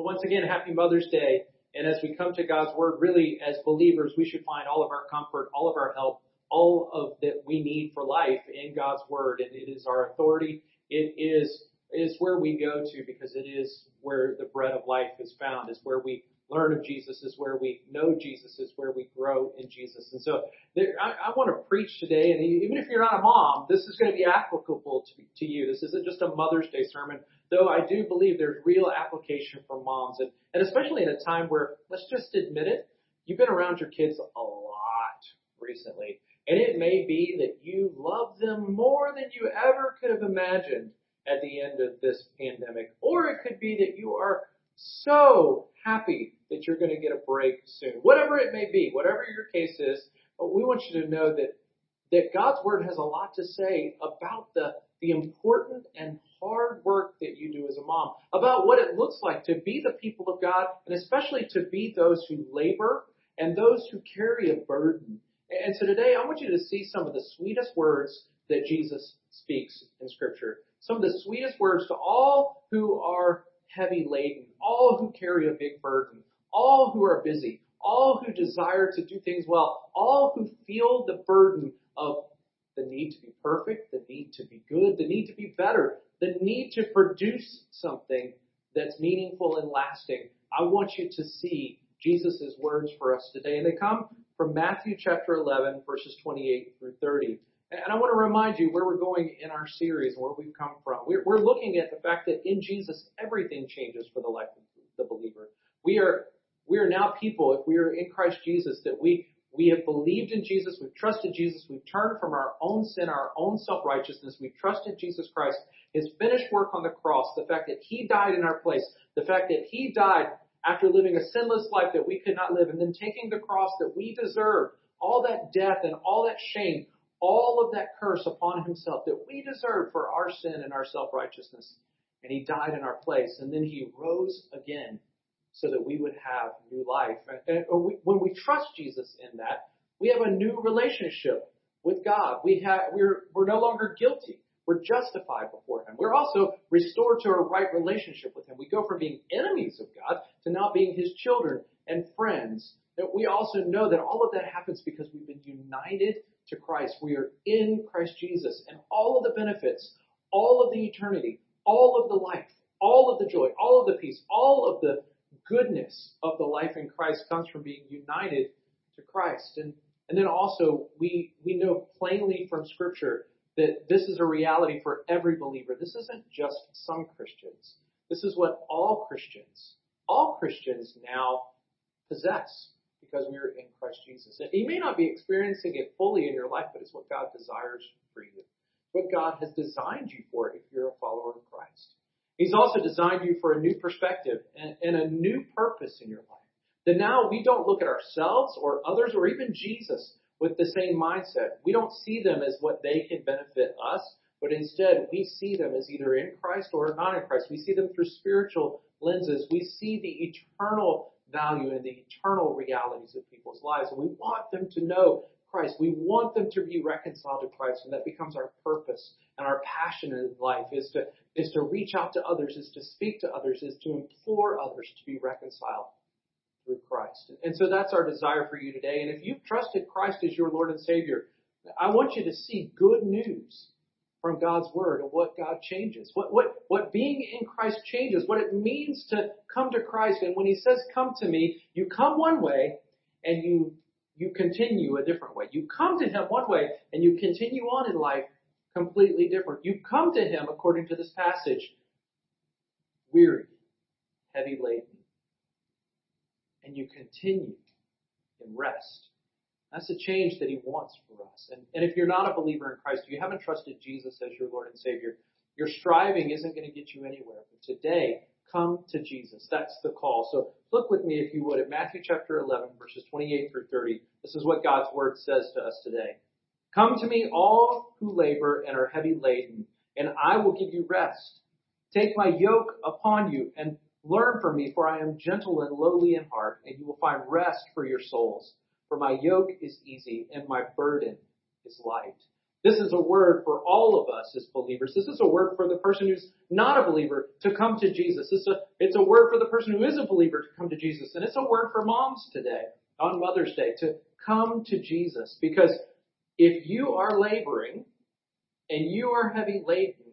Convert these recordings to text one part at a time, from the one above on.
Well, once again, happy Mother's Day. And as we come to God's Word, really, as believers, we should find all of our comfort, all of our help, all of that we need for life in God's Word. And it is our authority. It is, is where we go to because it is where the bread of life is found, is where we learn of Jesus, is where we know Jesus, is where we grow in Jesus. And so there, I, I want to preach today, and even if you're not a mom, this is going to be applicable to, to you. This isn't just a Mother's Day sermon, though I do believe there's real application for moms, and, and especially in a time where, let's just admit it, you've been around your kids a lot recently. And it may be that you love them more than you ever could have imagined at the end of this pandemic. Or it could be that you are so happy that you're going to get a break soon. Whatever it may be, whatever your case is, but we want you to know that that God's word has a lot to say about the the important and hard work that you do as a mom, about what it looks like to be the people of God, and especially to be those who labor and those who carry a burden. And so today I want you to see some of the sweetest words that Jesus speaks in scripture. Some of the sweetest words to all who are heavy laden, all who carry a big burden, all who are busy, all who desire to do things well, all who feel the burden of the need to be perfect, the need to be good, the need to be better, the need to produce something that's meaningful and lasting. I want you to see Jesus' words for us today. And they come from Matthew chapter 11, verses 28 through 30. And I want to remind you where we're going in our series and where we've come from. We're, we're looking at the fact that in Jesus, everything changes for the life of the believer. We are, we are now people, if we are in Christ Jesus, that we, we have believed in Jesus, we've trusted Jesus, we've turned from our own sin, our own self-righteousness, we've trusted Jesus Christ, His finished work on the cross, the fact that He died in our place, the fact that He died after living a sinless life that we could not live, and then taking the cross that we deserved, all that death and all that shame, all of that curse upon himself that we deserve for our sin and our self-righteousness. And he died in our place. And then he rose again so that we would have new life. And when we trust Jesus in that, we have a new relationship with God. We have, we're, we're no longer guilty. We're justified before Him. We're also restored to a right relationship with Him. We go from being enemies of God to now being His children and friends. We also know that all of that happens because we've been united to Christ. We are in Christ Jesus and all of the benefits, all of the eternity, all of the life, all of the joy, all of the peace, all of the goodness of the life in Christ comes from being united to Christ. And, and then also we, we know plainly from scripture that this is a reality for every believer. This isn't just some Christians. This is what all Christians, all Christians now possess because we are in Christ Jesus. And you may not be experiencing it fully in your life, but it's what God desires for you. What God has designed you for if you're a follower of Christ. He's also designed you for a new perspective and, and a new purpose in your life. That now we don't look at ourselves or others or even Jesus with the same mindset. We don't see them as what they can benefit us, but instead we see them as either in Christ or not in Christ. We see them through spiritual lenses. We see the eternal value and the eternal realities of people's lives. And we want them to know Christ. We want them to be reconciled to Christ, and that becomes our purpose and our passion in life is to is to reach out to others, is to speak to others, is to implore others to be reconciled through Christ. And so that's our desire for you today. And if you've trusted Christ as your Lord and Savior, I want you to see good news from God's Word and what God changes. What, what, what being in Christ changes, what it means to come to Christ. And when He says, come to me, you come one way and you, you continue a different way. You come to Him one way and you continue on in life completely different. You come to Him, according to this passage, weary, heavy laden, and you continue in rest. That's a change that He wants for us. And, and if you're not a believer in Christ, you haven't trusted Jesus as your Lord and Savior, your striving isn't going to get you anywhere. But today, come to Jesus. That's the call. So look with me, if you would, at Matthew chapter 11, verses 28 through 30. This is what God's Word says to us today. Come to me, all who labor and are heavy laden, and I will give you rest. Take my yoke upon you and learn from me, for I am gentle and lowly in heart, and you will find rest for your souls. For my yoke is easy and my burden is light. This is a word for all of us as believers. This is a word for the person who's not a believer to come to Jesus. It's a, it's a word for the person who is a believer to come to Jesus. And it's a word for moms today on Mother's Day to come to Jesus. Because if you are laboring and you are heavy laden,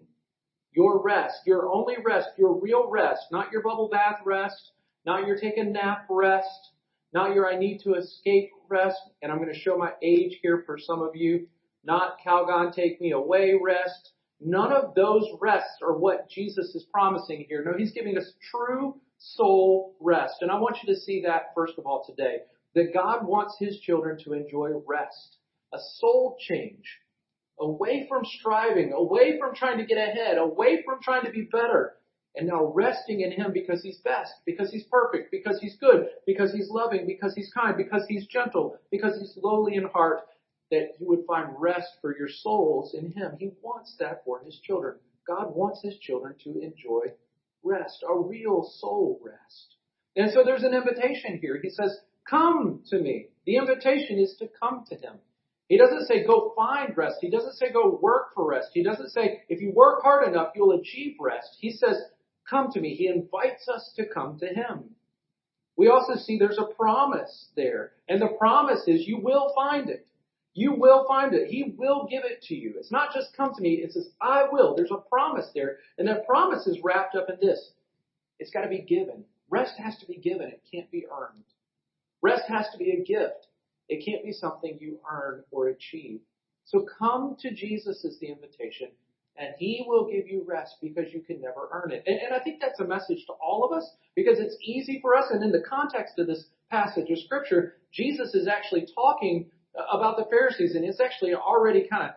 your rest, your only rest, your real rest, not your bubble bath rest, not your take a nap rest, not your I need to escape rest, and I'm going to show my age here for some of you, not Calgon take me away rest. None of those rests are what Jesus is promising here. No, he's giving us true soul rest. And I want you to see that first of all today. That God wants his children to enjoy rest. A soul change. Away from striving, away from trying to get ahead, away from trying to be better, and now resting in Him because He's best, because He's perfect, because He's good, because He's loving, because He's kind, because He's gentle, because He's lowly in heart, that you would find rest for your souls in Him. He wants that for His children. God wants His children to enjoy rest, a real soul rest. And so there's an invitation here. He says, come to me. The invitation is to come to Him. He doesn't say go find rest. He doesn't say go work for rest. He doesn't say if you work hard enough, you'll achieve rest. He says come to me. He invites us to come to Him. We also see there's a promise there. And the promise is you will find it. You will find it. He will give it to you. It's not just come to me. It says, I will. There's a promise there. And that promise is wrapped up in this. It's got to be given. Rest has to be given. It can't be earned. Rest has to be a gift. It can't be something you earn or achieve. So come to Jesus is the invitation and he will give you rest because you can never earn it. And, and, I think that's a message to all of us because it's easy for us. And in the context of this passage of scripture, Jesus is actually talking about the Pharisees and it's actually already kind of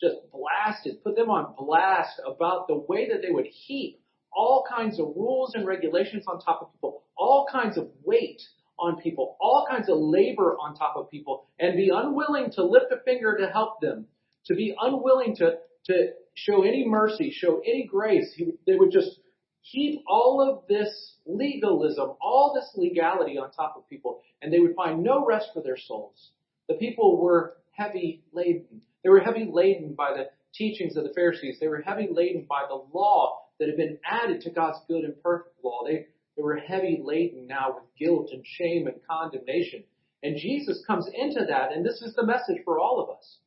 just blasted, put them on blast about the way that they would heap all kinds of rules and regulations on top of people, all kinds of weight on people, all kinds of labor on top of people, and be unwilling to lift a finger to help them, to be unwilling to, to show any mercy, show any grace. He, they would just heap all of this legalism, all this legality on top of people, and they would find no rest for their souls. The people were heavy laden. They were heavy laden by the teachings of the Pharisees. They were heavy laden by the law that had been added to God's good and perfect law. They, they were heavy laden now with guilt and shame and condemnation. And Jesus comes into that, and this is the message for all of us.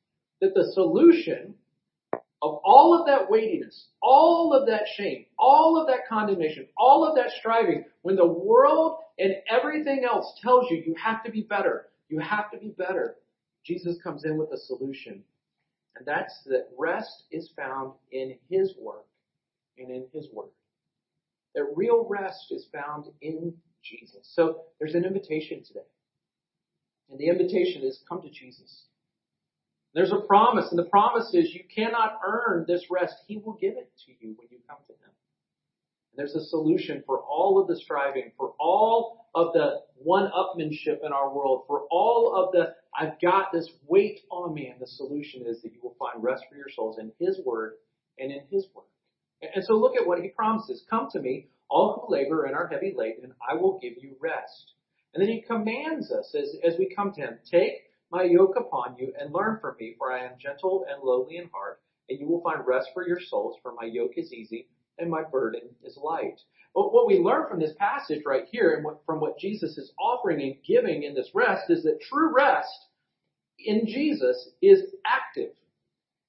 That the solution of all of that weightiness, all of that shame, all of that condemnation, all of that striving, when the world and everything else tells you you have to be better, you have to be better, Jesus comes in with a solution. And that's that rest is found in His work and in His word. That real rest is found in Jesus. So there's an invitation today. And the invitation is come to Jesus. There's a promise, and the promise is you cannot earn this rest. He will give it to you when you come to Him. And there's a solution for all of the striving, for all of the one-upmanship in our world, for all of the I've got this weight on me, and the solution is that you will find rest for your souls in His Word and in His Word. And so look at what He promises. Come to me, all who labor and are heavy laden, and I will give you rest. And then He commands us as, as we come to Him, take my yoke upon you and learn from me, for I am gentle and lowly in heart, and you will find rest for your souls, for my yoke is easy and my burden is light. But what we learn from this passage right here and what, from what Jesus is offering and giving in this rest is that true rest in Jesus is active.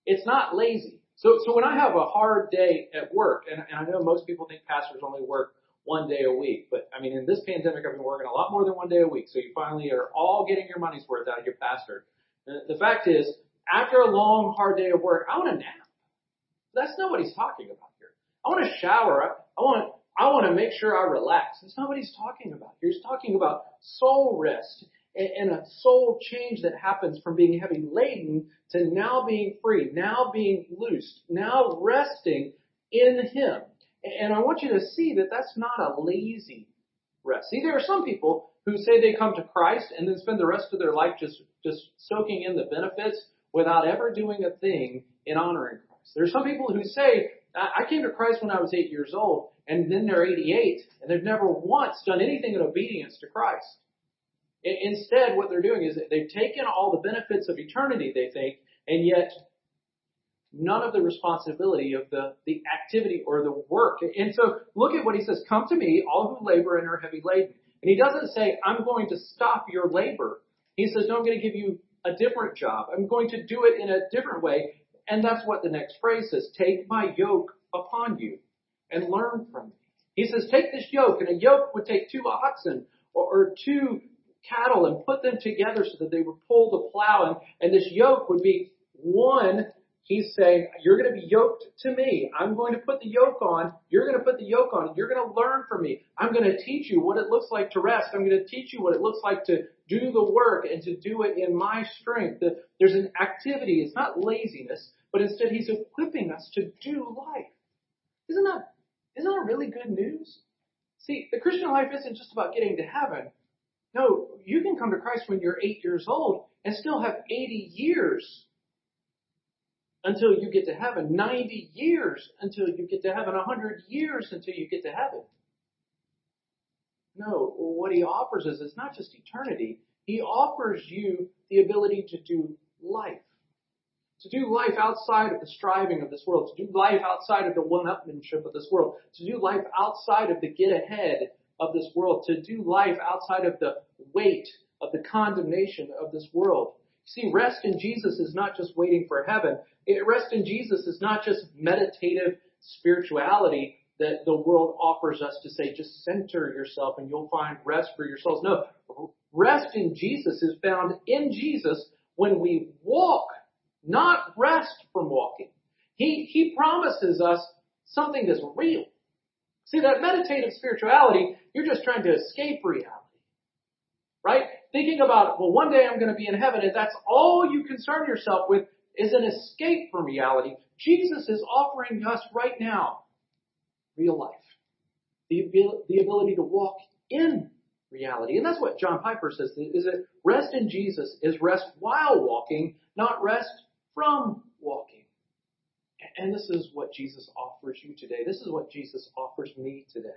It's not lazy. So, so when I have a hard day at work, and, and I know most people think pastors only work one day a week. But I mean, in this pandemic, I've been working a lot more than one day a week. So you finally are all getting your money's worth out of your pastor. Uh, the fact is, after a long, hard day of work, I want a nap. That's not what he's talking about here. I want to shower. I want, I want to make sure I relax. That's not what he's talking about here. He's talking about soul rest and a soul change that happens from being heavy laden to now being free, now being loosed, now resting in him. And I want you to see that that's not a lazy rest. See, there are some people who say they come to Christ and then spend the rest of their life just, just soaking in the benefits without ever doing a thing in honoring Christ. There are some people who say, I came to Christ when I was eight years old, and then they're 88, and they've never once done anything in obedience to Christ. Instead, what they're doing is they've taken all the benefits of eternity, they think, and yet none of the responsibility of the, the activity or the work. And so look at what he says, come to me, all who labor and are heavy laden. And he doesn't say, I'm going to stop your labor. He says, no, I'm going to give you a different job. I'm going to do it in a different way. And that's what the next phrase says, take my yoke upon you and learn from me. He says, take this yoke, and a yoke would take two oxen or, or two cattle and put them together so that they would pull the plow, and, and this yoke would be one. He's saying, you're going to be yoked to me. I'm going to put the yoke on. You're going to put the yoke on. You're going to learn from me. I'm going to teach you what it looks like to rest. I'm going to teach you what it looks like to do the work and to do it in my strength. There's an activity. It's not laziness, but instead he's equipping us to do life. Isn't that isn't that really good news? See, the Christian life isn't just about getting to heaven. No, you can come to Christ when you're eight years old and still have 80 years until you get to heaven, 90 years until you get to heaven, 100 years until you get to heaven. No, what he offers us is not just eternity. He offers you the ability to do life. To do life outside of the striving of this world, to do life outside of the one-upmanship of this world, to do life outside of the get ahead of this world, to do life outside of the weight of the condemnation of this world. See, rest in Jesus is not just waiting for heaven. It, Rest in Jesus is not just meditative spirituality that the world offers us to say, just center yourself and you'll find rest for your souls. No, rest in Jesus is found in Jesus when we walk not rest from walking. He, he promises us something that's real. See, that meditative spirituality, you're just trying to escape reality. Right? Thinking about, well, one day I'm going to be in heaven, and that's all you concern yourself with is an escape from reality. Jesus is offering us right now real life. The, the ability to walk in reality. And that's what John Piper says, is that rest in Jesus is rest while walking, not rest from walking. And this is what Jesus offers you today. This is what Jesus offers me today.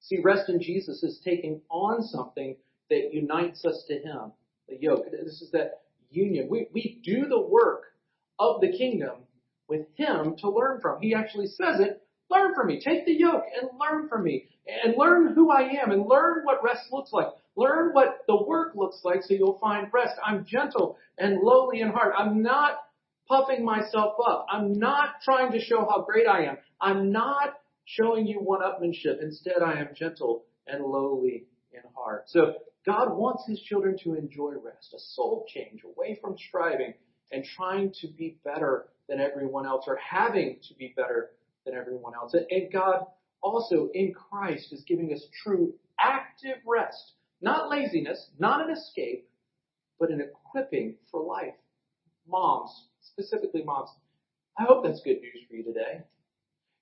See, rest in Jesus is taking on something that unites us to Him, the yoke. This is that union. We, we do the work of the kingdom with Him to learn from. He actually says it, learn from me. Take the yoke and learn from me. And learn who I am and learn what rest looks like. Learn what the work looks like so you'll find rest. I'm gentle and lowly in heart. I'm not puffing myself up. I'm not trying to show how great I am. I'm not showing you one-upmanship. Instead, I am gentle and lowly in heart. So God wants His children to enjoy rest, a soul change away from striving and trying to be better than everyone else or having to be better than everyone else. And God also in Christ is giving us true active rest, not laziness, not an escape, but an equipping for life. Moms, specifically moms. I hope that's good news for you today.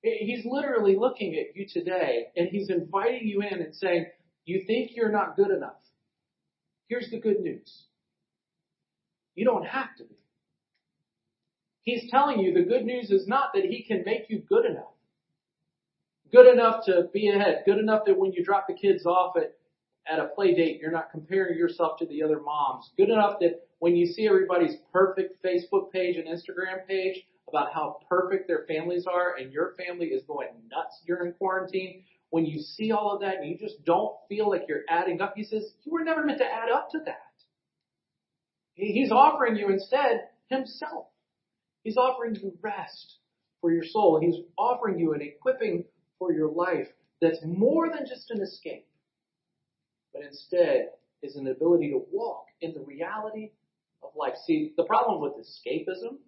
He's literally looking at you today and he's inviting you in and saying, you think you're not good enough. Here's the good news. You don't have to be. He's telling you the good news is not that he can make you good enough. Good enough to be ahead. Good enough that when you drop the kids off at, at a play date, you're not comparing yourself to the other moms. Good enough that when you see everybody's perfect Facebook page and Instagram page about how perfect their families are and your family is going nuts during quarantine, when you see all of that and you just don't feel like you're adding up, he says, you were never meant to add up to that. He's offering you instead himself. He's offering you rest for your soul. He's offering you an equipping for your life that's more than just an escape, but instead is an ability to walk in the reality of life. See, the problem with escapism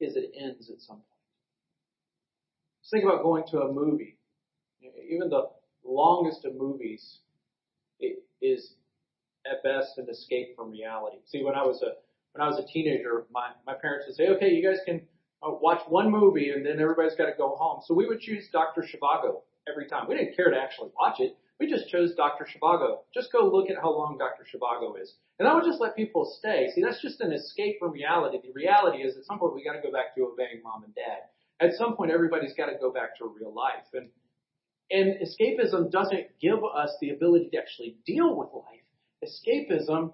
is it ends at some point. Just think about going to a movie. Even the longest of movies is at best an escape from reality. See, when I was a when I was a teenager, my my parents would say, "Okay, you guys can uh, watch one movie, and then everybody's got to go home." So we would choose Doctor Zhivago every time. We didn't care to actually watch it. We just chose Dr. Zhivago. Just go look at how long Dr. Zhivago is. And that would just let people stay. See, that's just an escape from reality. The reality is at some point we gotta go back to obeying mom and dad. At some point everybody's gotta go back to real life. And, and escapism doesn't give us the ability to actually deal with life. Escapism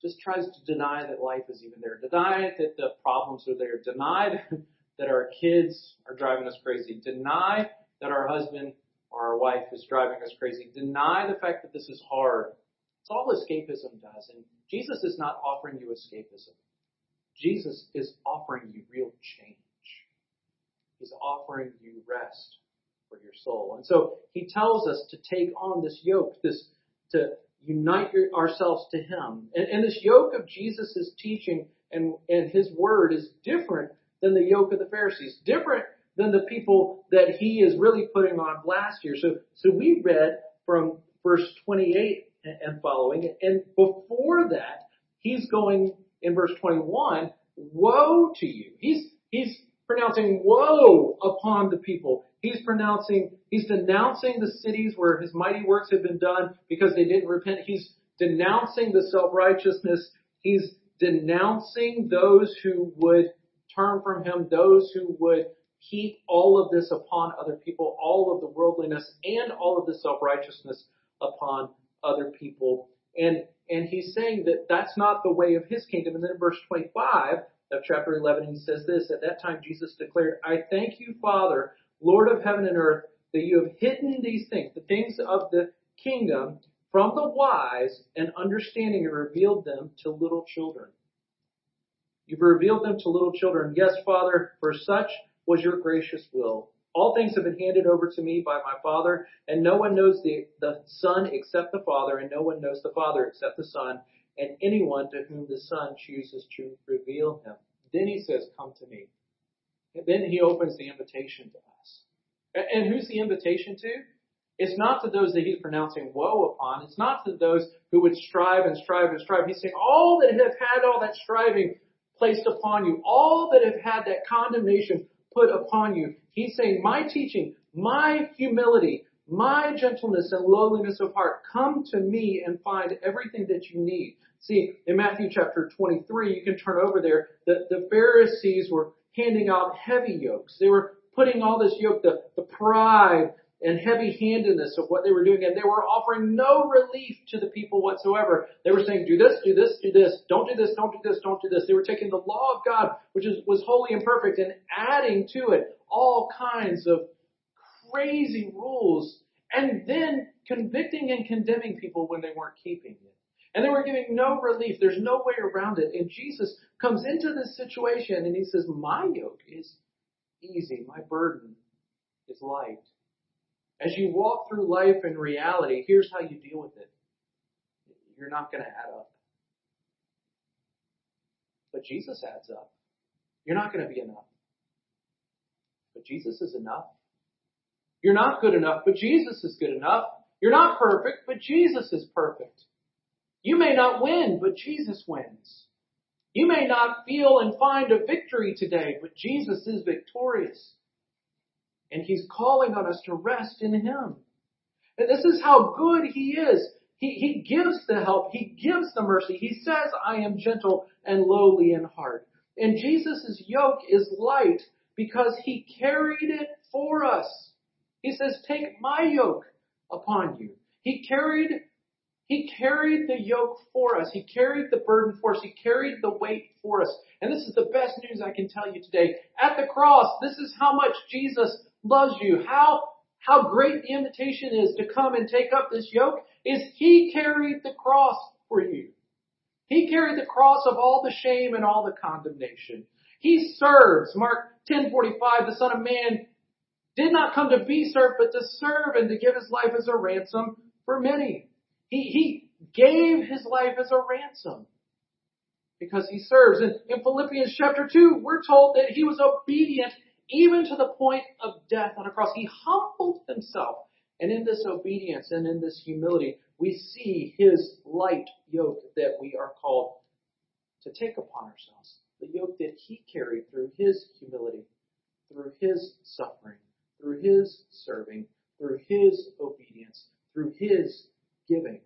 just tries to deny that life is even there, deny that the problems are there, deny that our kids are driving us crazy, deny that our husband or our wife is driving us crazy, deny the fact that this is hard. It's all escapism does. And Jesus is not offering you escapism. Jesus is offering you real change. He's offering you rest for your soul. And so he tells us to take on this yoke, this to unite your, ourselves to him. And, and this yoke of Jesus' teaching and, and his word is different than the yoke of the Pharisees, different than the people that he is really putting on blast here. So, so we read from verse 28 and following, and before that, he's going in verse 21, woe to you. He's, he's pronouncing woe upon the people. He's pronouncing, he's denouncing the cities where his mighty works have been done because they didn't repent. He's denouncing the self-righteousness. He's denouncing those who would turn from him, those who would heap all of this upon other people, all of the worldliness and all of the self-righteousness upon other people. And, and he's saying that that's not the way of his kingdom. And then in verse 25 of chapter 11, he says this, at that time Jesus declared, I thank you, Father, Lord of heaven and earth, that you have hidden these things, the things of the kingdom, from the wise and understanding and revealed them to little children. You've revealed them to little children. Yes, Father, for such was your gracious will. All things have been handed over to me by my Father, and no one knows the, the Son except the Father, and no one knows the Father except the Son, and anyone to whom the Son chooses to reveal him. Then he says, Come to me. And then he opens the invitation to us. And who's the invitation to? It's not to those that he's pronouncing woe upon. It's not to those who would strive and strive and strive. He's saying all that have had all that striving placed upon you, all that have had that condemnation put upon you. He's saying, my teaching, my humility, my gentleness and lowliness of heart, come to me and find everything that you need. See, in Matthew chapter 23, you can turn over there, the, the Pharisees were handing out heavy yokes. They were putting all this yoke, the, the pride and heavy-handedness of what they were doing, and they were offering no relief to the people whatsoever. They were saying, do this, do this, do this, don't do this, don't do this, don't do this. They were taking the law of God, which is, was holy and perfect, and adding to it all kinds of crazy rules, and then convicting and condemning people when they weren't keeping it. And they were giving no relief. There's no way around it. And Jesus comes into this situation and he says, my yoke is easy. My burden is light. As you walk through life in reality, here's how you deal with it. You're not going to add up. But Jesus adds up. You're not going to be enough. But Jesus is enough. You're not good enough, but Jesus is good enough. You're not perfect, but Jesus is perfect. You may not win, but Jesus wins. You may not feel and find a victory today, but Jesus is victorious. And He's calling on us to rest in Him. And this is how good He is. He, he gives the help. He gives the mercy. He says, I am gentle and lowly in heart. And Jesus' yoke is light because He carried it for us. He says, take my yoke upon you. He carried, He carried the yoke for us. He carried the burden for us. He carried the weight for us. And this is the best news I can tell you today. At the cross, this is how much Jesus loves you. How, how great the invitation is to come and take up this yoke is He carried the cross for you. He carried the cross of all the shame and all the condemnation. He serves. Mark 10:45, the Son of Man did not come to be served, but to serve and to give his life as a ransom for many. He, he gave his life as a ransom because he serves. And in Philippians chapter 2, we're told that he was obedient even to the point of death on a cross. He humbled himself. And in this obedience and in this humility, we see his light yoke that we are called to take upon ourselves. The yoke that he carried through his humility, through his suffering, through his serving, through his obedience, through his giving.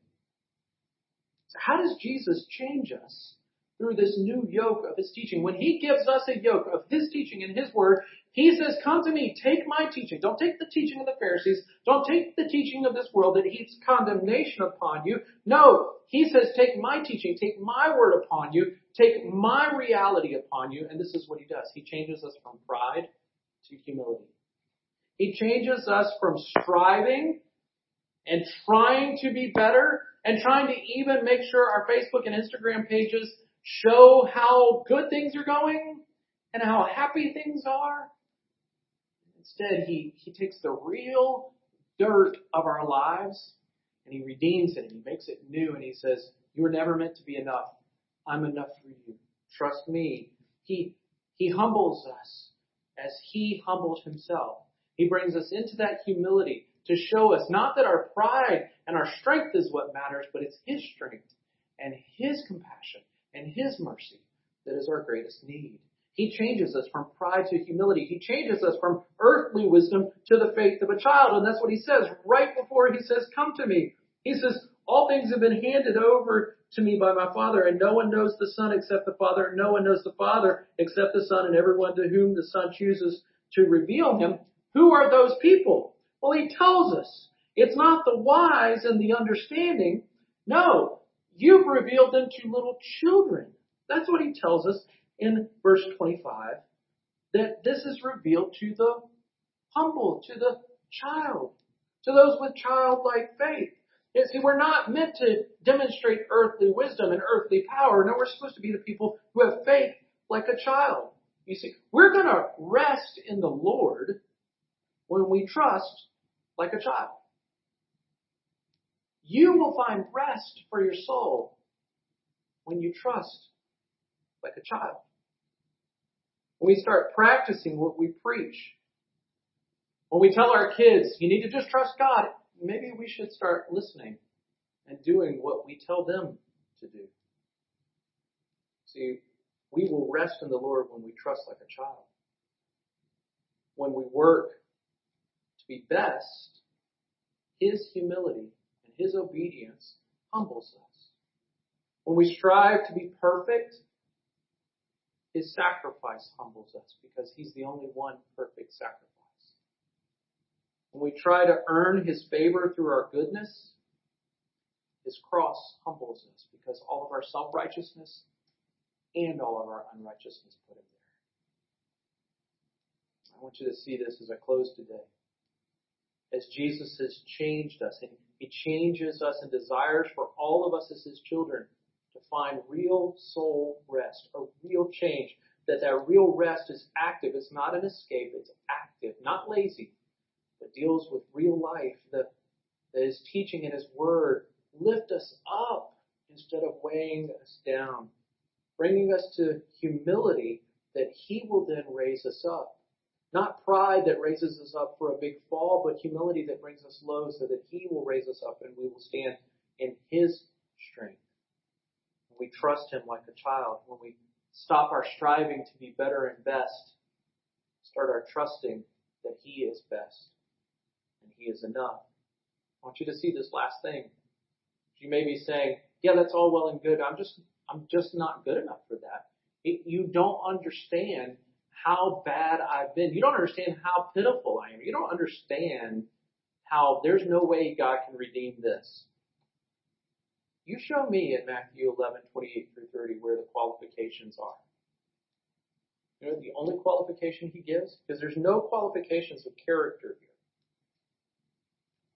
So how does Jesus change us? Through this new yoke of his teaching. When he gives us a yoke of his teaching and his word, He says, come to me, take my teaching. Don't take the teaching of the Pharisees. Don't take the teaching of this world that heaps condemnation upon you. No, he says, take my teaching, take my word upon you, take my reality upon you. And this is what he does. He changes us from pride to humility. He changes us from striving and trying to be better and trying to even make sure our Facebook and Instagram pages show how good things are going and how happy things are. Instead, he, he takes the real dirt of our lives and he redeems it and he makes it new and he says, you were never meant to be enough. I'm enough for you. Trust me. He, he humbles us as he humbled himself. He brings us into that humility to show us not that our pride and our strength is what matters, but it's his strength and his compassion and his mercy that is our greatest need. He changes us from pride to humility. He changes us from earthly wisdom to the faith of a child. And that's what he says right before he says, come to me. He says, all things have been handed over to me by my Father, and no one knows the Son except the Father, and no one knows the Father except the Son, and everyone to whom the Son chooses to reveal him. Who are those people? Well, he tells us. It's not the wise and the understanding. No, you've revealed them to little children. That's what he tells us in verse 25. That this is revealed to the humble, to the child, to those with childlike faith. You see, we're not meant to demonstrate earthly wisdom and earthly power. No, we're supposed to be the people who have faith like a child. You see, we're going to rest in the Lord when we trust like a child. You will find rest for your soul when you trust like a child. When we start practicing what we preach, when we tell our kids, you need to just trust God, maybe we should start listening and doing what we tell them to do. See, we will rest in the Lord when we trust like a child. When we work to be best, His humility His obedience humbles us. When we strive to be perfect, His sacrifice humbles us because He's the only one perfect sacrifice. When we try to earn His favor through our goodness, His cross humbles us because all of our self-righteousness and all of our unrighteousness put Him there. I want you to see this as I close today. As Jesus has changed us, and He changes us and desires for all of us as His children to find real soul rest, a real change. That that real rest is active. It's not an escape. It's active, not lazy that deals with real life, that, His teaching and His Word, lift us up instead of weighing us down, bringing us to humility that He will then raise us up. Not pride that raises us up for a big fall, but humility that brings us low so that He will raise us up and we will stand in His strength. We trust Him like a child, when we stop our striving to be better and best, start our trusting that He is best and He is enough. I want you to see this last thing. You may be saying, yeah, that's all well and good. I'm just, I'm just not good enough for that. It, you don't understand how bad I've been. You don't understand how pitiful I am. You don't understand how there's no way God can redeem this. You show me in Matthew 11, 28 through 30 where the qualifications are. You know, the only qualification he gives, because there's no qualifications of character here.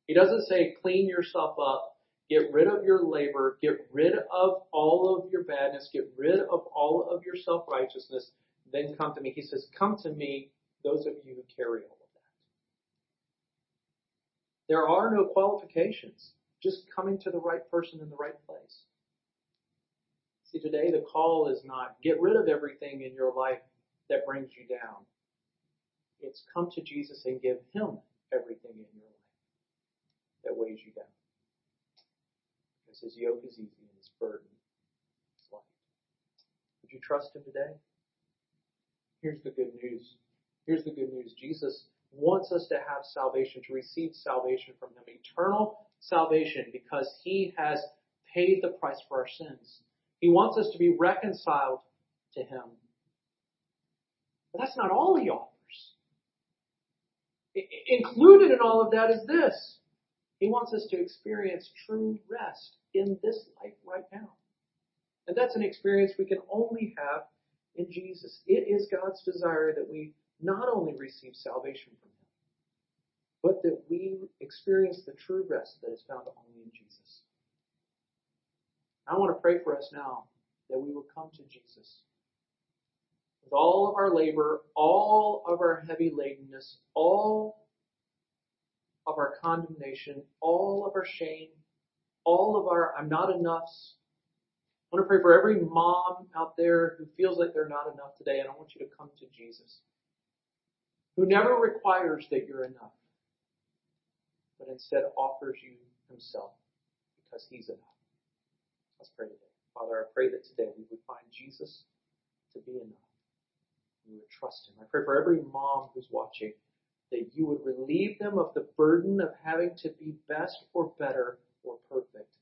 He doesn't say clean yourself up, get rid of your labor, get rid of all of your badness, get rid of all of your self-righteousness, then come to me. He says, come to me, those of you who carry all of that. There are no qualifications, just coming to the right person in the right place. See, today the call is not get rid of everything in your life that brings you down. It's come to Jesus and give Him everything in your life that weighs you down. Because his yoke is easy and his burden is light. Would you trust him today? Here's the good news. Here's the good news. Jesus wants us to have salvation, to receive salvation from him, eternal salvation, because he has paid the price for our sins. He wants us to be reconciled to him. But that's not all he offers. included in all of that is this. He wants us to experience true rest in this life right now. And that's an experience we can only have in Jesus. It is God's desire that we not only receive salvation from Him, but that we experience the true rest that is found only in Jesus. I want to pray for us now that we will come to Jesus with all of our labor, all of our heavy ladenness, all of our condemnation, all of our shame, all of our I'm not enoughs. I want to pray for every mom out there who feels like they're not enough today, and I want you to come to Jesus, who never requires that you're enough, but instead offers you himself because he's enough. Let's pray today. Father, I pray that today we would find Jesus to be enough. We would trust him. I pray for every mom who's watching that you would relieve them of the burden of having to be best or better or perfect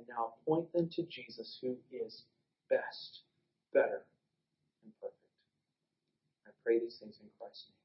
and now point them to Jesus who is best, better, and perfect. I pray these things in Christ's name.